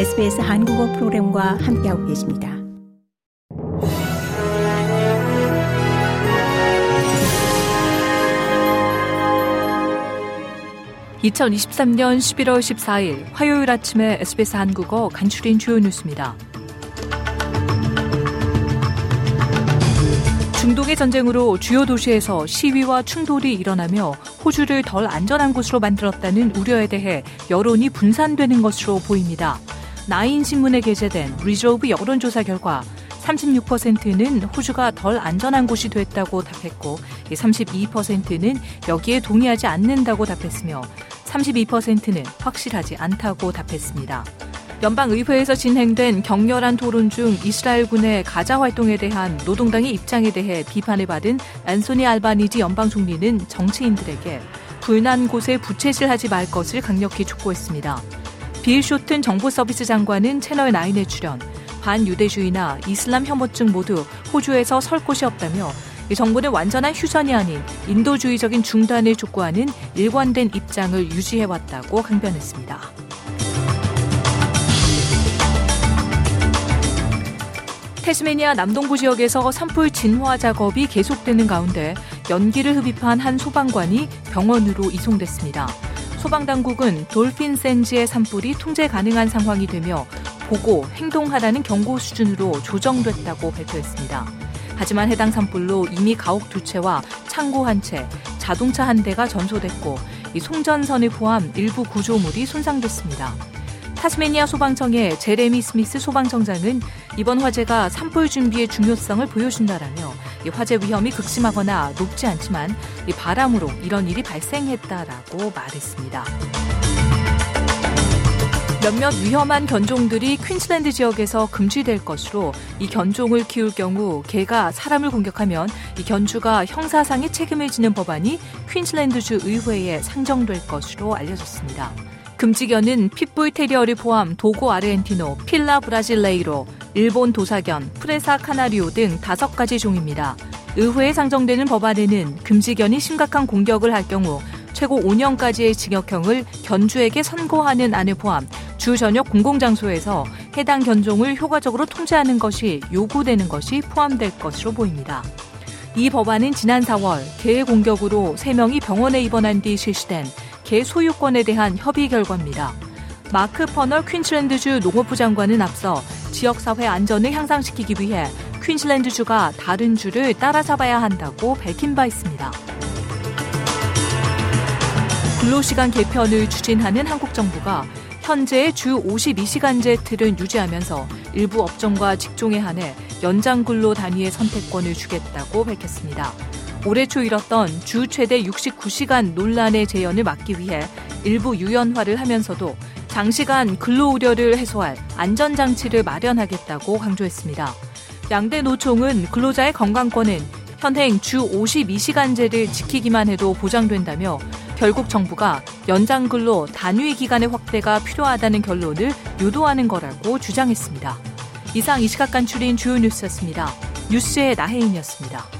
SBS 한국어 프로그램과 함께하고 계십니다. (2023년 11월 14일) 화요일 아침에 SBS 한국어 간추린 주요 뉴스입니다. 중동의 전쟁으로 주요 도시에서 시위와 충돌이 일어나며 호주를 덜 안전한 곳으로 만들었다는 우려에 대해 여론이 분산되는 것으로 보입니다. 나인 신문에 게재된 리조브 여론조사 결과 36%는 호주가 덜 안전한 곳이 됐다고 답했고 32%는 여기에 동의하지 않는다고 답했으며 32%는 확실하지 않다고 답했습니다. 연방의회에서 진행된 격렬한 토론 중 이스라엘군의 가자 활동에 대한 노동당의 입장에 대해 비판을 받은 앤소니 알바니지 연방 총리는 정치인들에게 불난 곳에 부채질하지 말 것을 강력히 촉구했습니다. 빌 쇼튼 정보서비스 장관은 채널9에 출연, 반유대주의나 이슬람 혐오증 모두 호주에서 설 곳이 없다며 이 정부는 완전한 휴전이 아닌 인도주의적인 중단을 촉구하는 일관된 입장을 유지해왔다고 강변했습니다. 테스메니아 남동부 지역에서 산불 진화 작업이 계속되는 가운데 연기를 흡입한 한 소방관이 병원으로 이송됐습니다. 소방당국은 돌핀 센지의 산불이 통제 가능한 상황이 되며 보고 행동하라는 경고 수준으로 조정됐다고 발표했습니다. 하지만 해당 산불로 이미 가옥 두 채와 창고 한 채, 자동차 한 대가 전소됐고 이 송전선을 포함 일부 구조물이 손상됐습니다. 타스메니아 소방청의 제레미 스미스 소방청장은 이번 화재가 산불 준비의 중요성을 보여준다라며 화재 위험이 극심하거나 높지 않지만 바람으로 이런 일이 발생했다라고 말했습니다. 몇몇 위험한 견종들이 퀸즐랜드 지역에서 금지될 것으로 이 견종을 키울 경우 개가 사람을 공격하면 이 견주가 형사상의 책임을 지는 법안이 퀸즐랜드주 의회에 상정될 것으로 알려졌습니다. 금지견은 핏불 테리어를 포함 도고 아르헨티노, 필라 브라질레이로, 일본 도사견, 프레사 카나리오 등 다섯 가지 종입니다. 의회에 상정되는 법안에는 금지견이 심각한 공격을 할 경우 최고 5년까지의 징역형을 견주에게 선고하는 안을 포함 주 저녁 공공장소에서 해당 견종을 효과적으로 통제하는 것이 요구되는 것이 포함될 것으로 보입니다. 이 법안은 지난 4월 개 공격으로 3명이 병원에 입원한 뒤 실시된 개 소유권에 대한 협의 결과입니다. 마크 퍼널 퀸즐랜드주 농업부 장관은 앞서 지역사회 안전을 향상시키기 위해 퀸즐랜드주가 다른 주를 따라잡아야 한다고 밝힌 바 있습니다. 근로시간 개편을 추진하는 한국 정부가 현재의 주 52시간제 틀을 유지하면서 일부 업종과 직종에 한해 연장 근로 단위의 선택권을 주겠다고 밝혔습니다. 올해 초 일었던 주 최대 69시간 논란의 재현을 막기 위해 일부 유연화를 하면서도 장시간 근로 우려를 해소할 안전장치를 마련하겠다고 강조했습니다. 양대 노총은 근로자의 건강권은 현행 주 52시간제를 지키기만 해도 보장된다며 결국 정부가 연장 근로 단위 기간의 확대가 필요하다는 결론을 유도하는 거라고 주장했습니다. 이상 이 시각 간출인 주요 뉴스였습니다. 뉴스의 나혜인이었습니다.